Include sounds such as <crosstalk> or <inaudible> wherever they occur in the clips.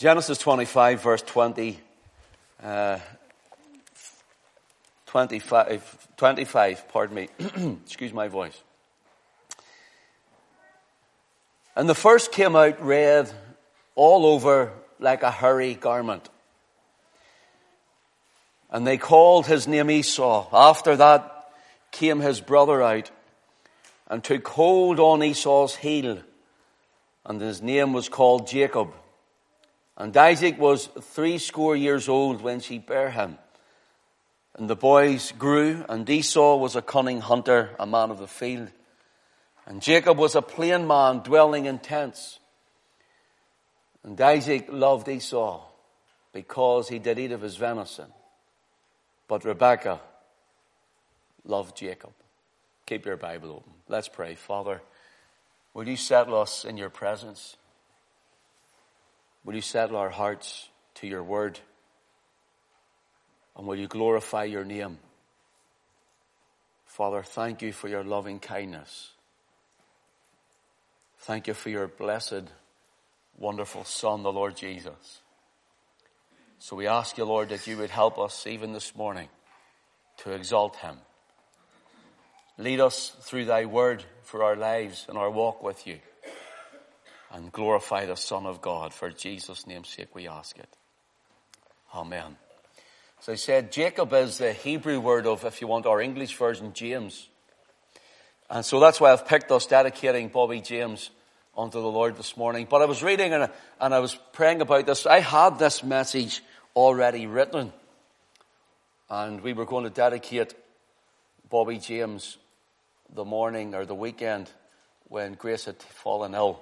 Genesis 25, verse 20, uh, 25, 25, pardon me, <clears throat> excuse my voice. And the first came out red all over like a hairy garment. And they called his name Esau. After that came his brother out and took hold on Esau's heel. And his name was called Jacob. And Isaac was threescore years old when she bare him. And the boys grew, and Esau was a cunning hunter, a man of the field. And Jacob was a plain man dwelling in tents. And Isaac loved Esau because he did eat of his venison. But Rebekah loved Jacob. Keep your Bible open. Let's pray. Father, will you settle us in your presence? Will you settle our hearts to your word? And will you glorify your name? Father, thank you for your loving kindness. Thank you for your blessed, wonderful Son, the Lord Jesus. So we ask you, Lord, that you would help us even this morning to exalt him. Lead us through thy word for our lives and our walk with you. And glorify the Son of God. For Jesus' name's sake we ask it. Amen. So I said, Jacob is the Hebrew word of, if you want our English version, James. And so that's why I've picked us dedicating Bobby James unto the Lord this morning. But I was reading and, and I was praying about this. I had this message already written. And we were going to dedicate Bobby James the morning or the weekend when Grace had fallen ill.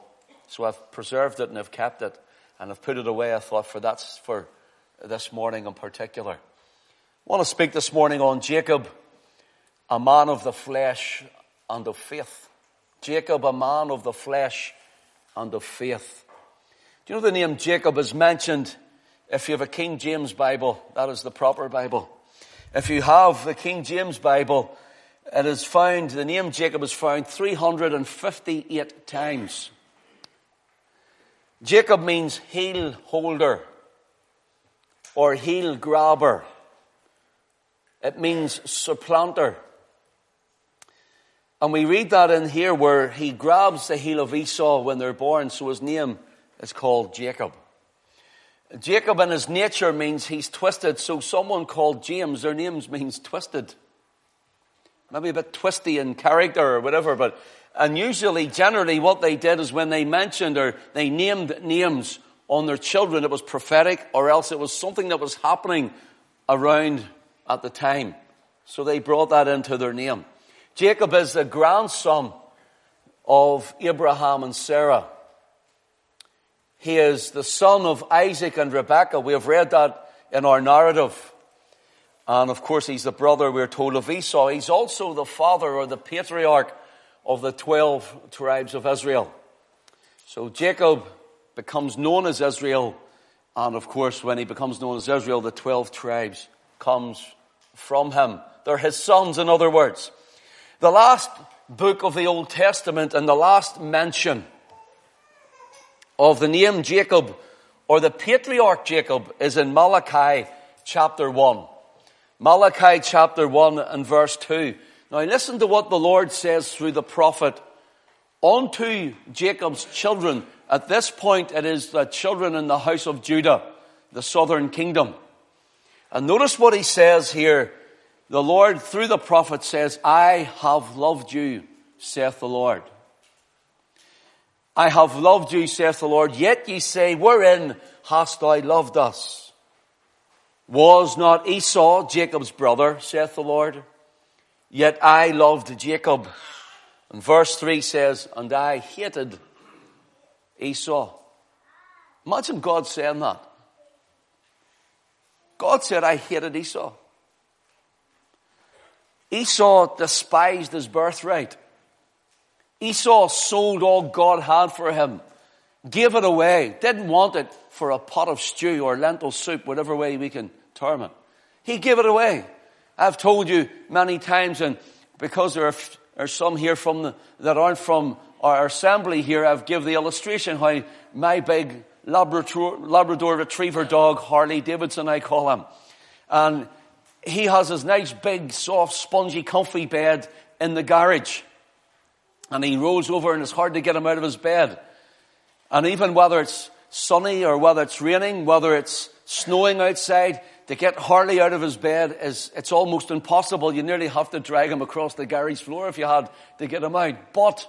So I've preserved it and I've kept it and I've put it away. I thought for that's for this morning in particular. I want to speak this morning on Jacob, a man of the flesh and of faith. Jacob, a man of the flesh and of faith. Do you know the name Jacob is mentioned if you have a King James Bible? That is the proper Bible. If you have the King James Bible, it is found, the name Jacob is found 358 times. Jacob means heel holder or heel grabber. It means supplanter. And we read that in here where he grabs the heel of Esau when they're born, so his name is called Jacob. Jacob in his nature means he's twisted, so someone called James, their names means twisted. Maybe a bit twisty in character or whatever, but, and usually, generally, what they did is when they mentioned or they named names on their children, it was prophetic or else it was something that was happening around at the time. So they brought that into their name. Jacob is the grandson of Abraham and Sarah. He is the son of Isaac and Rebekah. We have read that in our narrative. And of course, he's the brother, we're told, of Esau. He's also the father or the patriarch of the 12 tribes of Israel. So Jacob becomes known as Israel. And of course, when he becomes known as Israel, the 12 tribes comes from him. They're his sons, in other words. The last book of the Old Testament and the last mention of the name Jacob or the patriarch Jacob is in Malachi chapter 1. Malachi chapter 1 and verse 2. Now listen to what the Lord says through the prophet unto Jacob's children. At this point it is the children in the house of Judah, the southern kingdom. And notice what he says here the Lord, through the prophet, says, I have loved you, saith the Lord. I have loved you, saith the Lord. Yet ye say, Wherein hast thou loved us? Was not Esau Jacob's brother, saith the Lord? Yet I loved Jacob. And verse 3 says, And I hated Esau. Imagine God saying that. God said, I hated Esau. Esau despised his birthright. Esau sold all God had for him, gave it away, didn't want it for a pot of stew or lentil soup, whatever way we can term it. He gave it away. I've told you many times, and because there are, are some here from the, that aren't from our assembly here, I've given the illustration how my big Labrador, Labrador retriever dog, Harley Davidson, I call him. And he has his nice big, soft, spongy, comfy bed in the garage. And he rolls over and it's hard to get him out of his bed. And even whether it's sunny or whether it's raining, whether it's snowing outside, to get Harley out of his bed is, it's almost impossible. You nearly have to drag him across the garage floor if you had to get him out. But,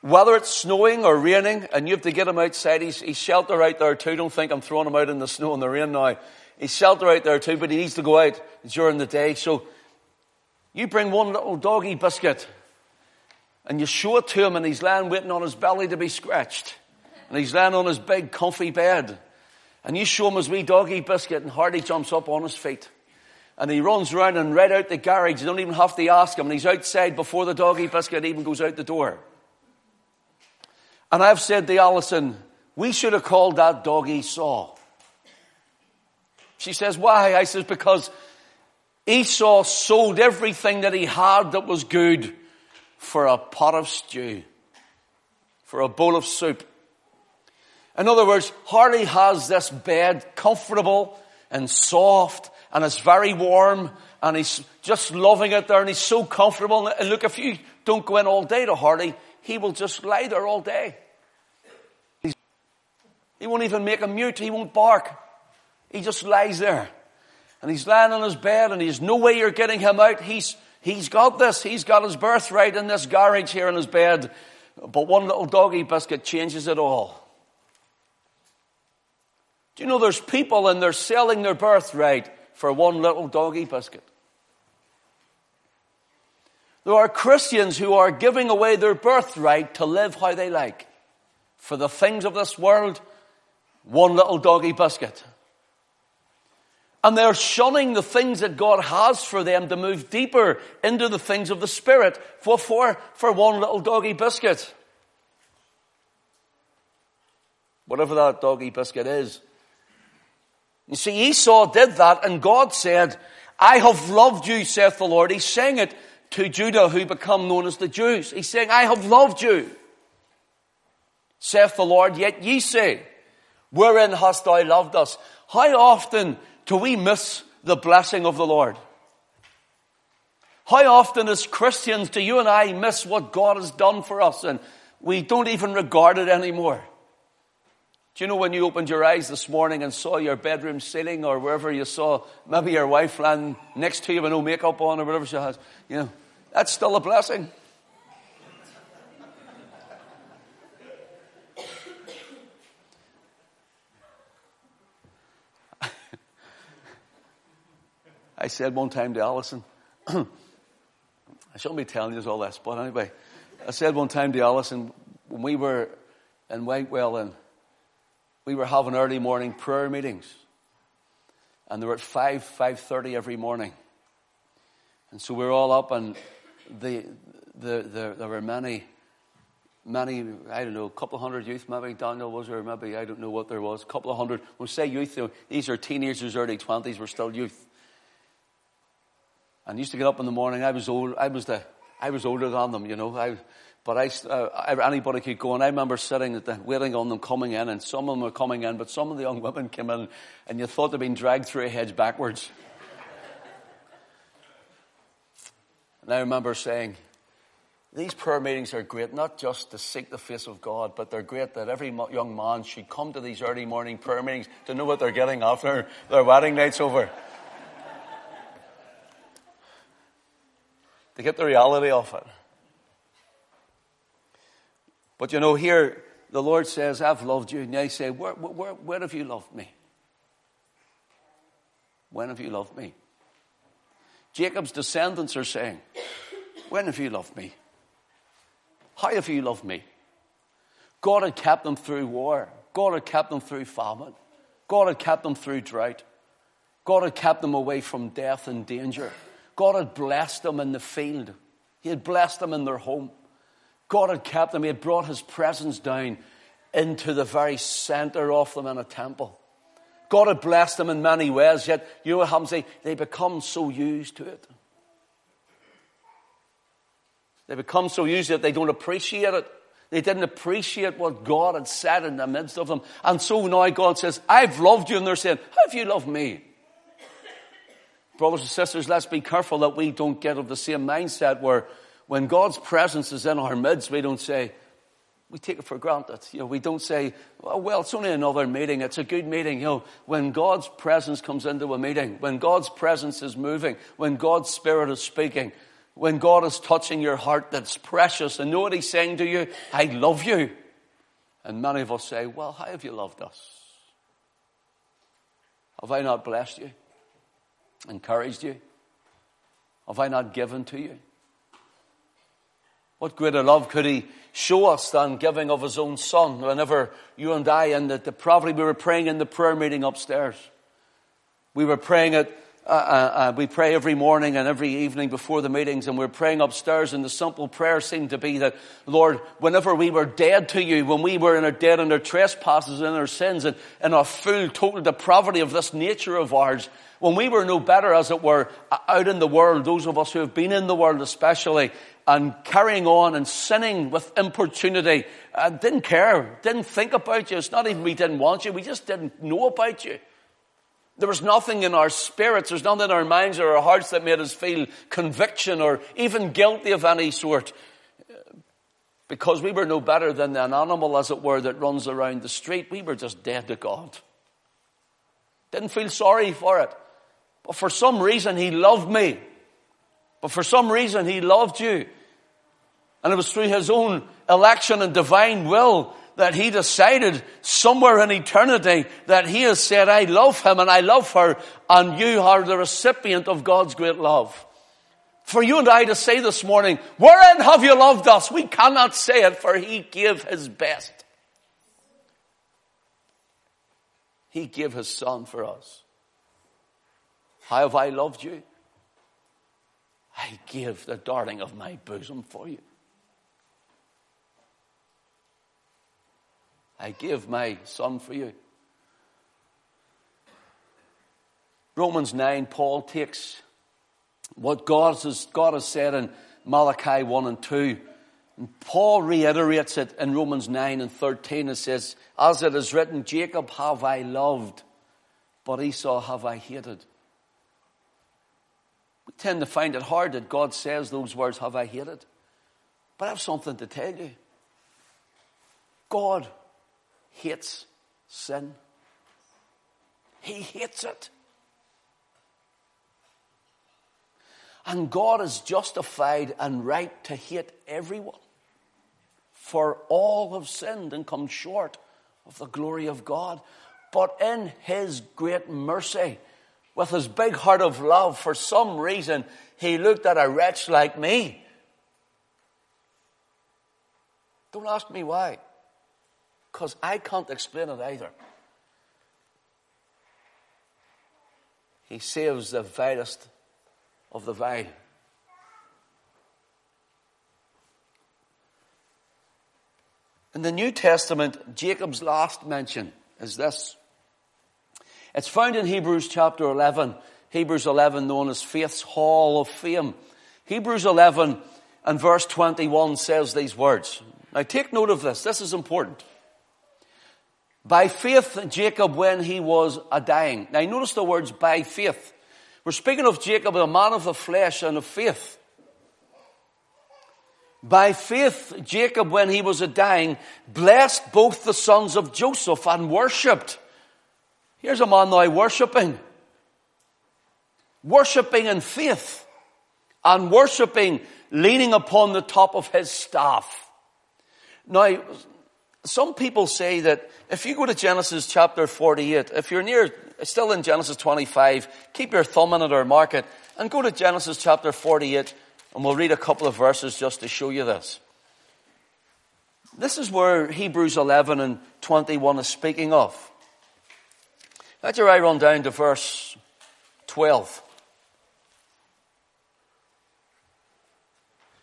whether it's snowing or raining and you have to get him outside, he's, he's shelter out there too. Don't think I'm throwing him out in the snow and the rain now. He's shelter out there too, but he needs to go out during the day. So, you bring one little doggy biscuit and you show it to him and he's lying waiting on his belly to be scratched. And he's lying on his big comfy bed. And you show him his wee doggy biscuit and Harley jumps up on his feet. And he runs around and right out the garage. You don't even have to ask him. And he's outside before the doggy biscuit even goes out the door. And I've said to Alison, we should have called that dog Esau. She says, why? I says, because Esau sold everything that he had that was good for a pot of stew, for a bowl of soup. In other words, Harley has this bed comfortable and soft and it's very warm and he's just loving it there and he's so comfortable. And look, if you don't go in all day to Harley, he will just lie there all day. He's, he won't even make a mute. He won't bark. He just lies there. And he's lying on his bed and there's no way you're getting him out. He's, he's got this. He's got his birthright in this garage here in his bed. But one little doggy biscuit changes it all. Do you know there's people and they're selling their birthright for one little doggy biscuit? There are Christians who are giving away their birthright to live how they like. For the things of this world, one little doggy biscuit. And they're shunning the things that God has for them to move deeper into the things of the Spirit for, for, for one little doggy biscuit. Whatever that doggy biscuit is. You see, Esau did that and God said, I have loved you, saith the Lord. He's saying it to Judah who become known as the Jews. He's saying, I have loved you, saith the Lord, yet ye say, wherein hast thou loved us? How often do we miss the blessing of the Lord? How often as Christians do you and I miss what God has done for us and we don't even regard it anymore? Do you know when you opened your eyes this morning and saw your bedroom ceiling or wherever you saw maybe your wife lying next to you with no makeup on or whatever she has? You know, that's still a blessing. <laughs> I said one time to Alison, <clears throat> I shouldn't be telling you all this, but anyway, I said one time to Alison when we were in Whitewell and we were having early morning prayer meetings. And they were at 5, 5.30 every morning. And so we were all up and the, the, the, there were many, many, I don't know, a couple of hundred youth, maybe Daniel was there, maybe, I don't know what there was, a couple of hundred. When we say youth, these are teenagers, early 20s, we're still youth. And used to get up in the morning, I was old, I was the, I was older than them, you know. I, but I, uh, anybody could go, and I remember sitting at the, waiting on them coming in, and some of them were coming in, but some of the young women came in, and you thought they'd been dragged through a hedge backwards. and I remember saying, these prayer meetings are great, not just to seek the face of God, but they're great that every young man should come to these early morning prayer meetings to know what they're getting after their wedding night's over. to get the reality of it. But you know, here the Lord says, I've loved you. And they say, where, where, where have you loved me? When have you loved me? Jacob's descendants are saying, When have you loved me? How have you loved me? God had kept them through war. God had kept them through famine. God had kept them through drought. God had kept them away from death and danger. God had blessed them in the field. He had blessed them in their home. God had kept them. He had brought his presence down into the very center of them in a temple. God had blessed them in many ways, yet you know what happens? They, they become so used to it. They become so used to it, they don't appreciate it. They didn't appreciate what God had said in the midst of them. And so now God says, I've loved you. And they're saying, how have you loved me? Brothers and sisters, let's be careful that we don't get of the same mindset where when God's presence is in our midst, we don't say, we take it for granted. You know, we don't say, oh, well, it's only another meeting. It's a good meeting. You know, when God's presence comes into a meeting, when God's presence is moving, when God's Spirit is speaking, when God is touching your heart that's precious and know what He's saying to you, I love you. And many of us say, well, how have you loved us? Have I not blessed you? Encouraged you? Have I not given to you? What greater love could he show us than giving of his own son whenever you and I and the, the probably we were praying in the prayer meeting upstairs. We were praying it, uh, uh, uh, we pray every morning and every evening before the meetings and we're praying upstairs and the simple prayer seemed to be that, Lord, whenever we were dead to you, when we were in our dead in our trespasses and our sins and in our full total depravity of this nature of ours, when we were no better, as it were, out in the world, those of us who have been in the world especially, and carrying on and sinning with importunity, uh, didn't care, didn't think about you. It's not even we didn't want you, we just didn't know about you. There was nothing in our spirits, there's nothing in our minds or our hearts that made us feel conviction or even guilty of any sort. Because we were no better than an animal, as it were, that runs around the street. We were just dead to God. Didn't feel sorry for it. But for some reason, He loved me. But for some reason, He loved you. And it was through His own election and divine will that He decided somewhere in eternity that He has said, I love Him and I love her, and you are the recipient of God's great love. For you and I to say this morning, wherein have you loved us? We cannot say it for He gave His best. He gave His Son for us. How have I loved you? I give the darling of my bosom for you. I give my son for you. Romans 9, Paul takes what God has, God has said in Malachi 1 and 2. And Paul reiterates it in Romans 9 and 13. It says, As it is written, Jacob have I loved, but Esau have I hated. We tend to find it hard that God says those words, have I hated? But I have something to tell you. God hates sin. He hates it. And God is justified and right to hate everyone. For all have sinned and come short of the glory of God. But in His great mercy, with his big heart of love, for some reason, he looked at a wretch like me. Don't ask me why. Because I can't explain it either. He saves the vilest of the vile. In the New Testament, Jacob's last mention is this. It's found in Hebrews chapter 11. Hebrews 11 known as Faith's Hall of Fame. Hebrews 11 and verse 21 says these words. Now take note of this. This is important. By faith, Jacob, when he was a dying. Now notice the words by faith. We're speaking of Jacob, a man of the flesh and of faith. By faith, Jacob, when he was a dying, blessed both the sons of Joseph and worshipped. Here's a man now worshipping. Worshipping in faith. And worshipping leaning upon the top of his staff. Now, some people say that if you go to Genesis chapter 48, if you're near, still in Genesis 25, keep your thumb in it or mark it, and go to Genesis chapter 48, and we'll read a couple of verses just to show you this. This is where Hebrews 11 and 21 is speaking of. Let your eye run down to verse 12.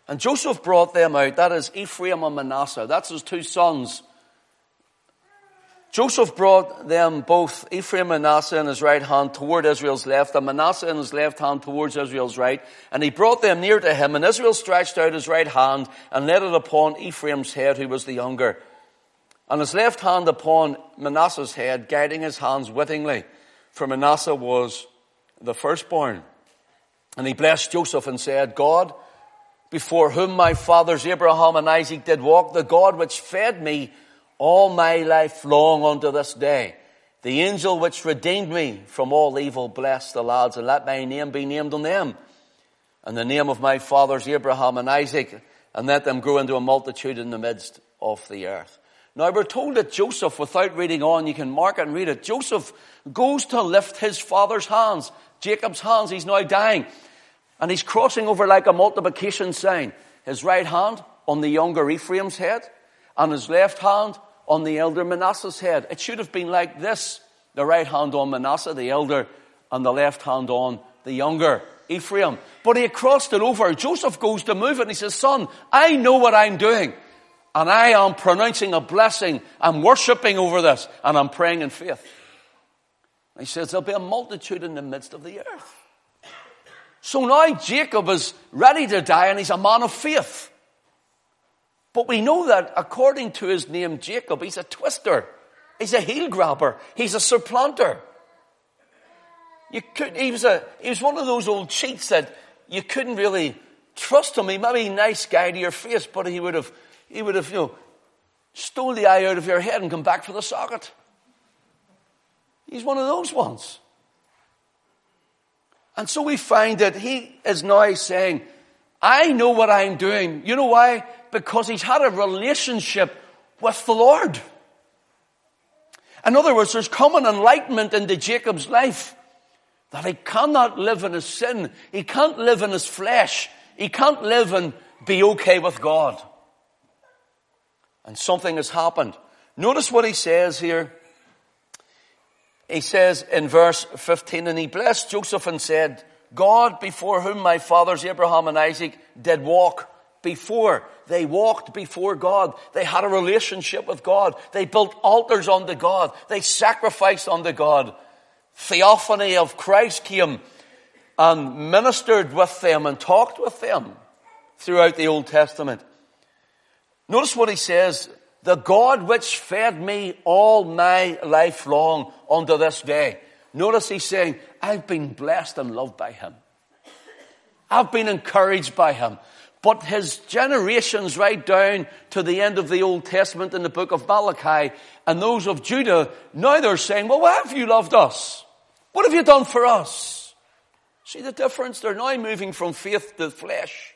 And Joseph brought them out, that is Ephraim and Manasseh, that's his two sons, Joseph brought them both Ephraim and Manasseh in his right hand toward Israel's left, and Manasseh in his left hand towards Israel's right. And he brought them near to him, and Israel stretched out his right hand and laid it upon Ephraim's head, who was the younger, and his left hand upon Manasseh's head, guiding his hands wittingly, for Manasseh was the firstborn. And he blessed Joseph and said, God, before whom my fathers Abraham and Isaac did walk, the God which fed me all my life long unto this day. The angel which redeemed me from all evil, bless the lads, and let my name be named on them. And the name of my fathers Abraham and Isaac, and let them grow into a multitude in the midst of the earth. Now we're told that Joseph, without reading on, you can mark it and read it. Joseph goes to lift his father's hands, Jacob's hands. He's now dying. And he's crossing over like a multiplication sign. His right hand on the younger Ephraim's head, and his left hand on the elder Manasseh's head. It should have been like this. The right hand on Manasseh, the elder, and the left hand on the younger Ephraim. But he crossed it over. Joseph goes to move it and he says, son, I know what I'm doing. And I am pronouncing a blessing. I'm worshipping over this and I'm praying in faith. he says, there'll be a multitude in the midst of the earth. So now Jacob is ready to die and he's a man of faith. But we know that according to his name Jacob, he's a twister. He's a heel grabber. He's a supplanter. You could, he was a, he was one of those old cheats that you couldn't really trust him. He might be a nice guy to your face, but he would have, he would have, you know, stole the eye out of your head and come back for the socket. He's one of those ones. And so we find that he is now saying, I know what I'm doing. You know why? Because he's had a relationship with the Lord. In other words, there's common enlightenment into Jacob's life that he cannot live in his sin. He can't live in his flesh. He can't live and be okay with God. And something has happened. Notice what he says here. He says in verse 15, and he blessed Joseph and said, God before whom my fathers Abraham and Isaac did walk before. They walked before God. They had a relationship with God. They built altars unto God. They sacrificed unto God. Theophany of Christ came and ministered with them and talked with them throughout the Old Testament. Notice what he says, the God which fed me all my life long unto this day. Notice he's saying, I've been blessed and loved by him. I've been encouraged by him. But his generations right down to the end of the Old Testament in the book of Malachi and those of Judah, now they're saying, well, why have you loved us? What have you done for us? See the difference? They're now moving from faith to flesh.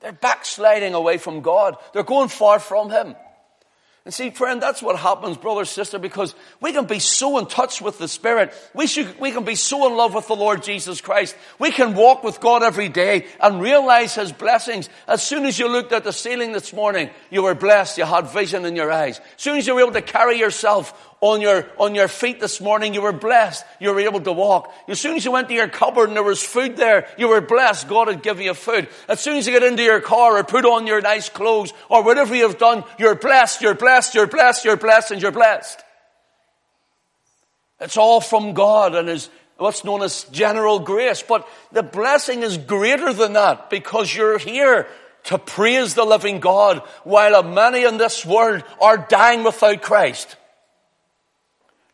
They're backsliding away from God. They're going far from Him. And see, friend, that's what happens, brother, sister, because we can be so in touch with the Spirit. We should, we can be so in love with the Lord Jesus Christ. We can walk with God every day and realize His blessings. As soon as you looked at the ceiling this morning, you were blessed. You had vision in your eyes. As soon as you were able to carry yourself on your, on your feet this morning, you were blessed. You were able to walk. As soon as you went to your cupboard and there was food there, you were blessed. God had given you food. As soon as you get into your car or put on your nice clothes or whatever you've done, you're blessed, you're blessed, you're blessed, you're blessed, and you're blessed. It's all from God and His, what's known as general grace. But the blessing is greater than that because you're here to praise the living God while many in this world are dying without Christ.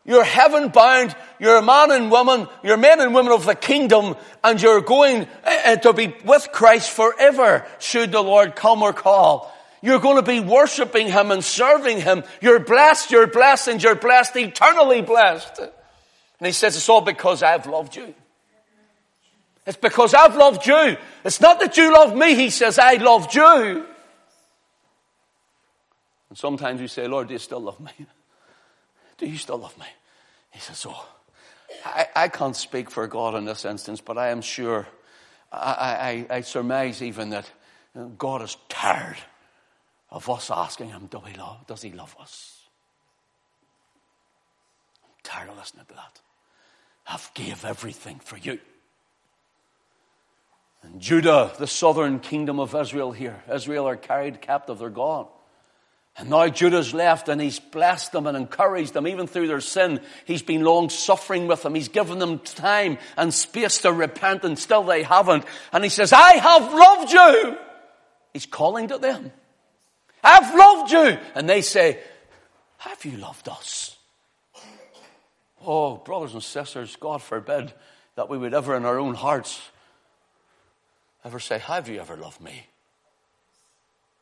You're heaven bound. You're a man and woman. You're men and women of the kingdom and you're going uh, to be with Christ forever should the Lord come or call. You're going to be worshiping Him and serving Him. You're blessed, you're blessed, and you're blessed, eternally blessed. And He says it's all because I've loved you. It's because I've loved you. It's not that you love me. He says, I loved you. And sometimes we say, Lord, do you still love me? <laughs> Do you still love me? He says, Oh, I, I can't speak for God in this instance, but I am sure, I, I, I surmise even that uh, God is tired of us asking Him, Do he love, Does He love us? I'm tired of listening to that. I've gave everything for you. And Judah, the southern kingdom of Israel here, Israel are carried captive, they're gone. And now Judah's left and he's blessed them and encouraged them even through their sin. He's been long suffering with them. He's given them time and space to repent and still they haven't. And he says, I have loved you. He's calling to them. I've loved you. And they say, have you loved us? Oh, brothers and sisters, God forbid that we would ever in our own hearts ever say, have you ever loved me?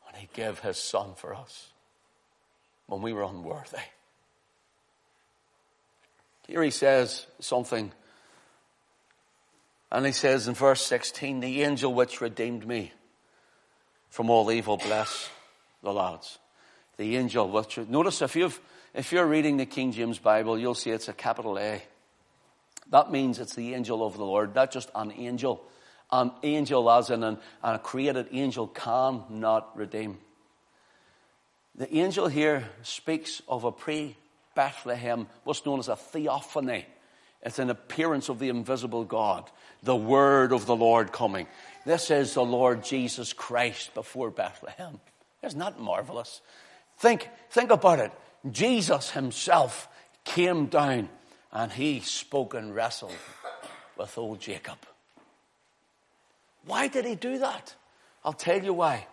When he gave his son for us when we were unworthy. Here he says something. And he says in verse 16, the angel which redeemed me from all evil, bless the lads. The angel which, notice if you've, if you're reading the King James Bible, you'll see it's a capital A. That means it's the angel of the Lord, not just an angel. An angel as in an, a created angel cannot redeem. The angel here speaks of a pre Bethlehem, what's known as a theophany. It's an appearance of the invisible God, the word of the Lord coming. This is the Lord Jesus Christ before Bethlehem. Isn't that marvelous? Think, think about it. Jesus himself came down and he spoke and wrestled with old Jacob. Why did he do that? I'll tell you why.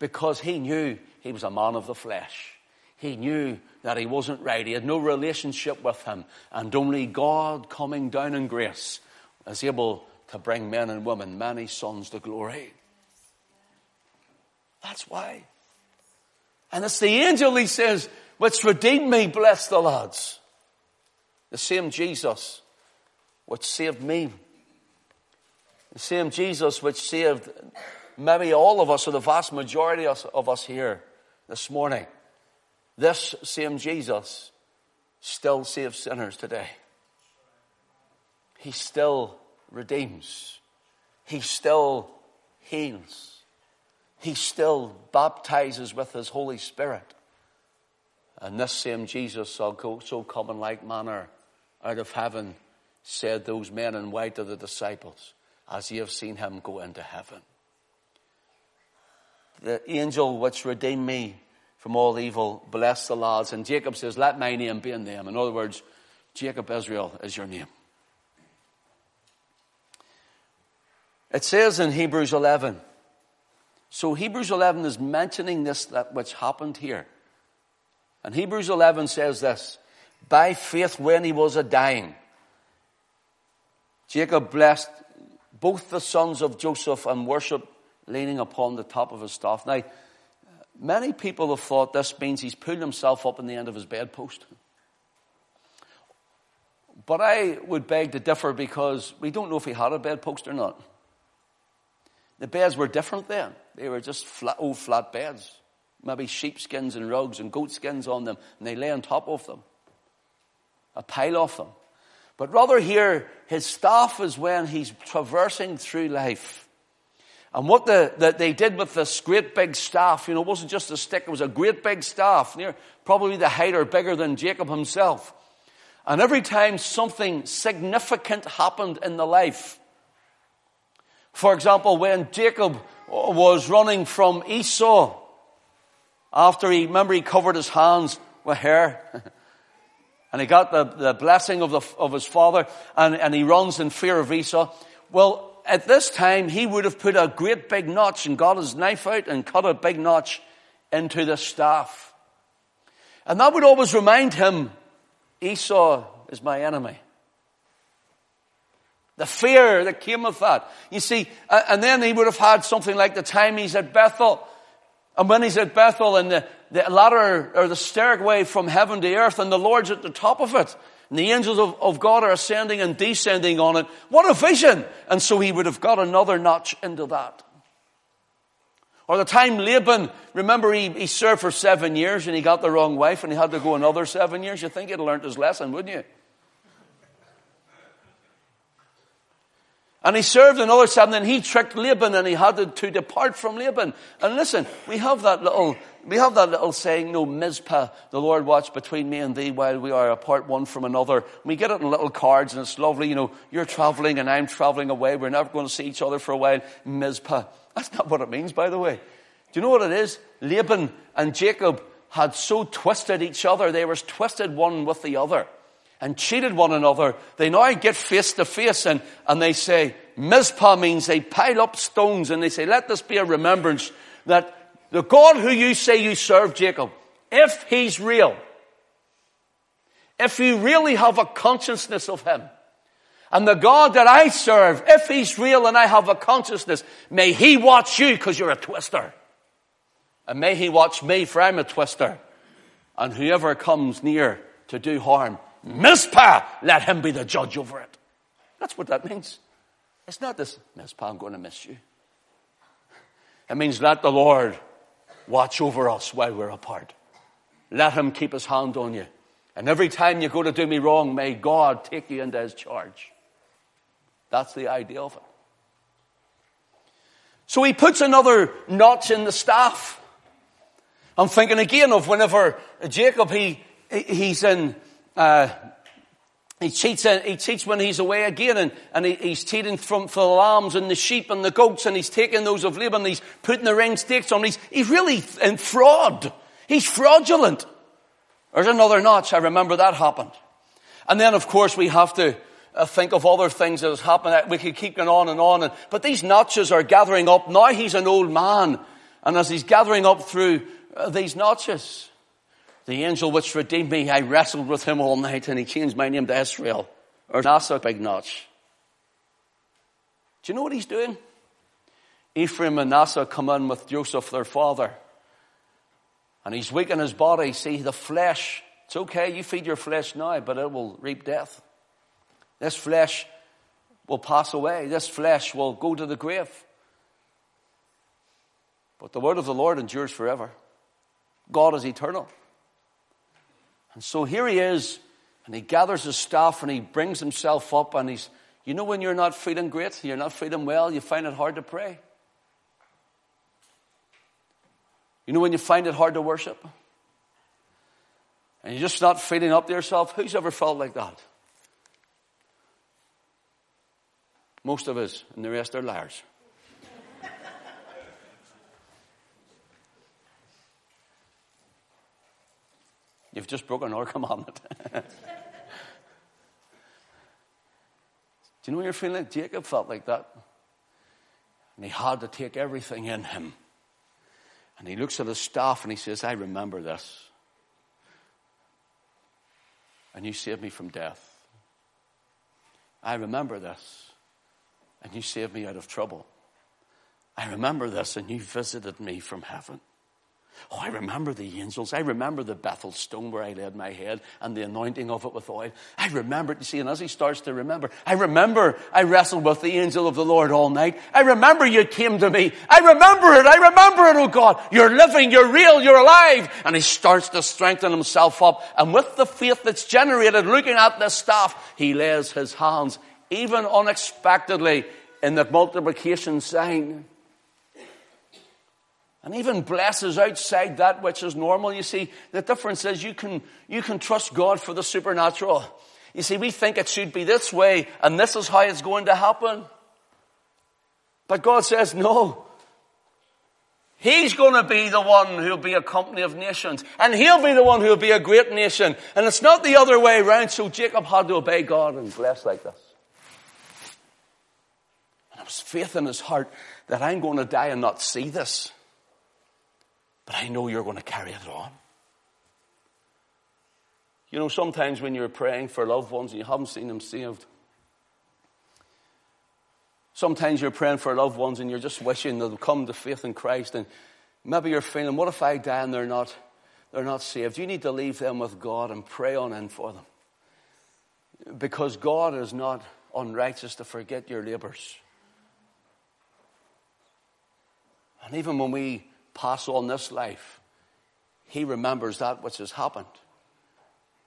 Because he knew he was a man of the flesh. He knew that he wasn't right. He had no relationship with him. And only God coming down in grace is able to bring men and women, many sons, to glory. That's why. And it's the angel, he says, which redeemed me, bless the lads. The same Jesus which saved me. The same Jesus which saved maybe all of us, or the vast majority of us here this morning. This same Jesus still saves sinners today. He still redeems. He still heals. He still baptizes with His Holy Spirit. And this same Jesus so come in like manner out of heaven, said those men in white to the disciples, as ye have seen him go into heaven the angel which redeemed me from all evil, bless the lads. And Jacob says, let my name be in them. In other words, Jacob Israel is your name. It says in Hebrews 11, so Hebrews 11 is mentioning this, that which happened here. And Hebrews 11 says this, by faith when he was a dying, Jacob blessed both the sons of Joseph and worshiped leaning upon the top of his staff. Now, many people have thought this means he's pulled himself up in the end of his bedpost. But I would beg to differ because we don't know if he had a bedpost or not. The beds were different then. They were just flat, old flat beds. Maybe sheepskins and rugs and goat skins on them, and they lay on top of them. A pile of them. But rather here, his staff is when he's traversing through life. And what the, the, they did with this great big staff, you know, it wasn't just a stick, it was a great big staff, near probably the height or bigger than Jacob himself. And every time something significant happened in the life, for example, when Jacob was running from Esau, after he, remember he covered his hands with hair, <laughs> and he got the, the blessing of, the, of his father, and, and he runs in fear of Esau. Well, at this time, he would have put a great big notch and got his knife out and cut a big notch into the staff. And that would always remind him, Esau is my enemy. The fear that came with that. You see, and then he would have had something like the time he's at Bethel. And when he's at Bethel and the, the ladder or the stairway from heaven to earth and the Lord's at the top of it and the angels of, of God are ascending and descending on it. What a vision! And so he would have got another notch into that. Or the time Laban, remember he, he served for seven years and he got the wrong wife and he had to go another seven years. You'd think he'd learned his lesson, wouldn't you? And he served another seven and he tricked Laban and he had to, to depart from Laban. And listen, we have that little we have that little saying, no, Mizpah, the Lord watch between me and thee while we are apart one from another. We get it in little cards and it's lovely, you know, you're traveling and I'm traveling away. We're never going to see each other for a while. Mizpah. That's not what it means, by the way. Do you know what it is? Laban and Jacob had so twisted each other, they were twisted one with the other and cheated one another. They now get face to face and, and they say, Mizpah means they pile up stones and they say, let this be a remembrance that the God who you say you serve, Jacob, if he's real, if you really have a consciousness of him, and the God that I serve, if he's real and I have a consciousness, may he watch you because you're a twister. And may he watch me for I'm a twister. And whoever comes near to do harm, Mizpah, let him be the judge over it. That's what that means. It's not this, Mizpah, I'm going to miss you. It means let the Lord watch over us while we're apart. Let him keep his hand on you. And every time you go to do me wrong, may God take you into his charge. That's the idea of it. So he puts another notch in the staff. I'm thinking again of whenever Jacob, he, he's in, uh, he cheats, he cheats when he's away again and, and he, he's cheating from, for the lambs and the sheep and the goats and he's taking those of Laban, he's putting the ring stakes on. He's, he's really in fraud. He's fraudulent. There's another notch. I remember that happened. And then of course we have to uh, think of other things that has happened. We could keep going on and on. And, but these notches are gathering up. Now he's an old man. And as he's gathering up through uh, these notches, the angel which redeemed me, I wrestled with him all night and he changed my name to Israel. Or Nasa big notch. Do you know what he's doing? Ephraim and Manasseh come in with Joseph, their father. And he's weak in his body. See, the flesh, it's okay, you feed your flesh now, but it will reap death. This flesh will pass away. This flesh will go to the grave. But the word of the Lord endures forever. God is eternal. And so here he is, and he gathers his staff and he brings himself up and he's, you know, when you're not feeling great, you're not feeling well, you find it hard to pray. You know, when you find it hard to worship, and you're just not feeling up to yourself, who's ever felt like that? Most of us, and the rest are liars. You've just broken our <laughs> commandment. Do you know what you're feeling? Jacob felt like that. And he had to take everything in him. And he looks at his staff and he says, I remember this. And you saved me from death. I remember this and you saved me out of trouble. I remember this and you visited me from heaven. Oh, I remember the angels. I remember the Bethel stone where I laid my head and the anointing of it with oil. I remember it. You see, and as he starts to remember, I remember I wrestled with the angel of the Lord all night. I remember you came to me. I remember it. I remember it, oh God. You're living. You're real. You're alive. And he starts to strengthen himself up. And with the faith that's generated looking at this staff, he lays his hands even unexpectedly in the multiplication sign. And even blesses outside that which is normal. You see, the difference is you can, you can trust God for the supernatural. You see, we think it should be this way and this is how it's going to happen. But God says, no. He's going to be the one who'll be a company of nations. And he'll be the one who'll be a great nation. And it's not the other way around. So Jacob had to obey God and bless like this And it was faith in his heart that I'm going to die and not see this. But I know you're going to carry it on. You know, sometimes when you're praying for loved ones and you haven't seen them saved, sometimes you're praying for loved ones and you're just wishing they'll come to faith in Christ and maybe you're feeling, what if I die and they're not, they're not saved? You need to leave them with God and pray on in for them. Because God is not unrighteous to forget your labors. And even when we pass on this life, He remembers that which has happened.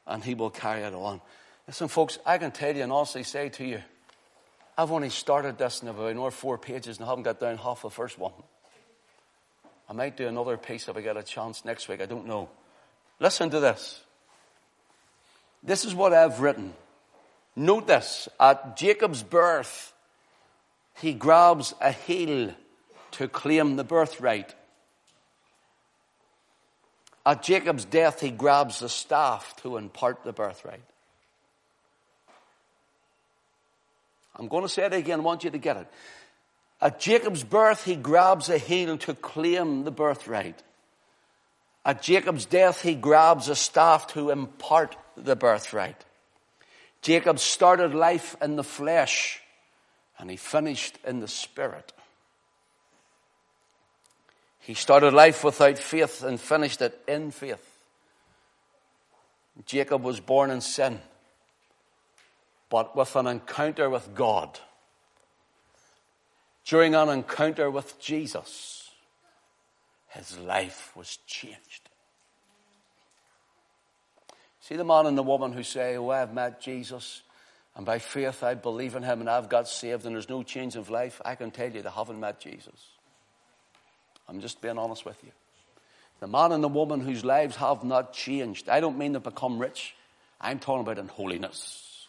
And He will carry it on. Listen, folks, I can tell you and honestly say to you, I've only started this in about another four pages and I haven't got down half the first one. I might do another piece if I get a chance next week. I don't know. Listen to this. This is what I've written. Note this. At Jacob's birth, he grabs a heel to claim the birthright. At Jacob's death, he grabs the staff to impart the birthright. I'm going to say it again. I want you to get it. At Jacob's birth, he grabs a heel to claim the birthright. At Jacob's death, he grabs a staff to impart the birthright. Jacob started life in the flesh and he finished in the spirit. He started life without faith and finished it in faith. Jacob was born in sin, but with an encounter with God. During an encounter with Jesus, his life was changed. See the man and the woman who say, Oh, I've met Jesus, and by faith I believe in him, and I've got saved, and there's no change of life. I can tell you they haven't met Jesus. I'm just being honest with you. The man and the woman whose lives have not changed, I don't mean they've become rich. I'm talking about in holiness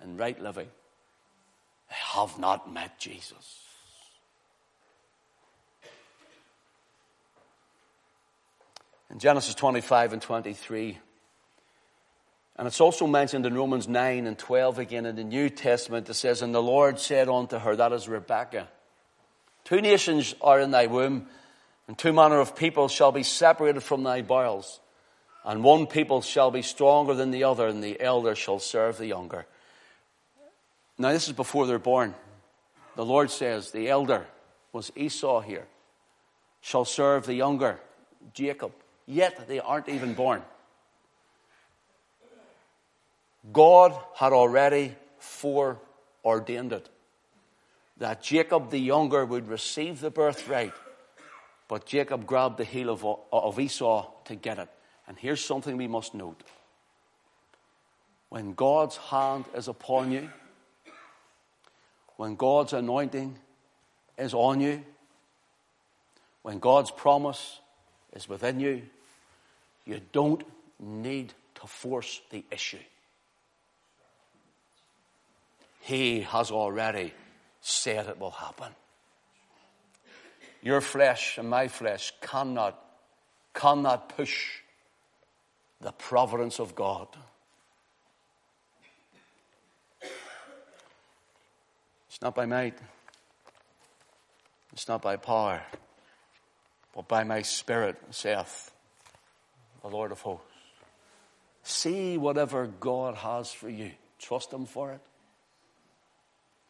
and right living. They have not met Jesus. in Genesis 25 and 23. And it's also mentioned in Romans 9 and 12 again in the New Testament. It says, And the Lord said unto her, that is Rebekah, Two nations are in thy womb, and two manner of people shall be separated from thy bowels. And one people shall be stronger than the other, and the elder shall serve the younger. Now, this is before they're born. The Lord says, The elder was Esau here, shall serve the younger, Jacob yet they aren't even born. God had already foreordained it that Jacob the younger would receive the birthright, but Jacob grabbed the heel of, of Esau to get it. And here's something we must note. When God's hand is upon you, when God's anointing is on you, when God's promise is within you, you don't need to force the issue. He has already said it will happen. Your flesh and my flesh cannot, cannot push the providence of God. It's not by might, it's not by power, but by my spirit, saith the Lord of hosts. See whatever God has for you. Trust Him for it.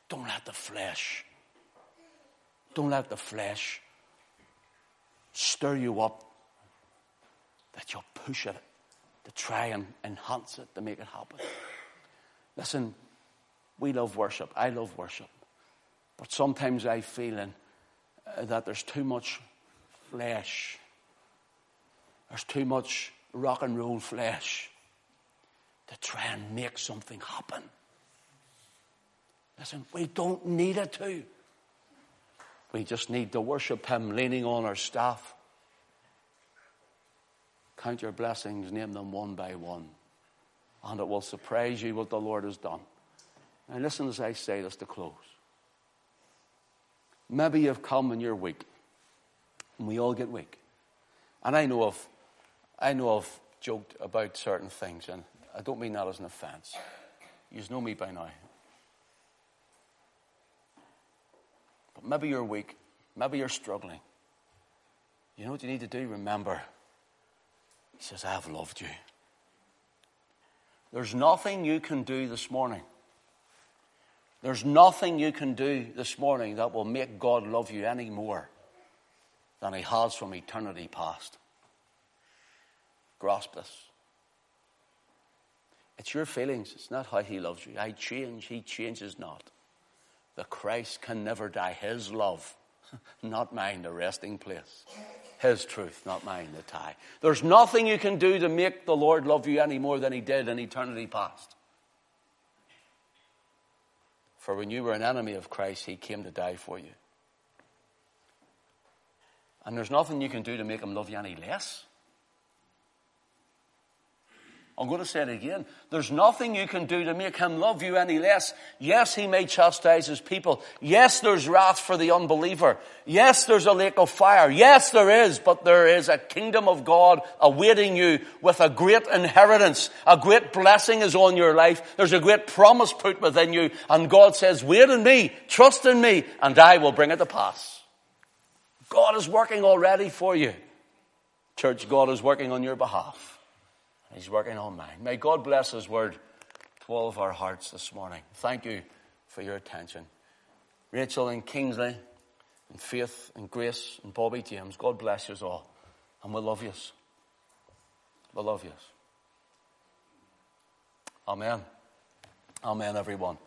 Don't let the flesh, don't let the flesh stir you up that you'll push it to try and enhance it to make it happen. Listen, we love worship. I love worship. But sometimes I feel in, uh, that there's too much flesh there's too much rock and roll flesh to try and make something happen. Listen, we don't need it to. We just need to worship Him leaning on our staff. Count your blessings, name them one by one. And it will surprise you what the Lord has done. And listen as I say this to close. Maybe you've come and you're weak. And we all get weak. And I know of I know I've joked about certain things, and I don't mean that as an offense. You know me by now. But maybe you're weak. Maybe you're struggling. You know what you need to do? Remember, He says, I have loved you. There's nothing you can do this morning. There's nothing you can do this morning that will make God love you any more than He has from eternity past. Grasp this. It's your feelings. It's not how he loves you. I change. He changes not. The Christ can never die. His love, <laughs> not mine, the resting place. His truth, not mine, the tie. There's nothing you can do to make the Lord love you any more than he did in eternity past. For when you were an enemy of Christ, he came to die for you. And there's nothing you can do to make him love you any less. I'm going to say it again. There's nothing you can do to make him love you any less. Yes, he may chastise his people. Yes, there's wrath for the unbeliever. Yes, there's a lake of fire. Yes, there is, but there is a kingdom of God awaiting you with a great inheritance. A great blessing is on your life. There's a great promise put within you. And God says, wait in me, trust in me, and I will bring it to pass. God is working already for you. Church, God is working on your behalf. He's working on mine. May God bless His word to all of our hearts this morning. Thank you for your attention. Rachel and Kingsley, and Faith and Grace and Bobby James, God bless you all. And we love you. We love you. Amen. Amen, everyone.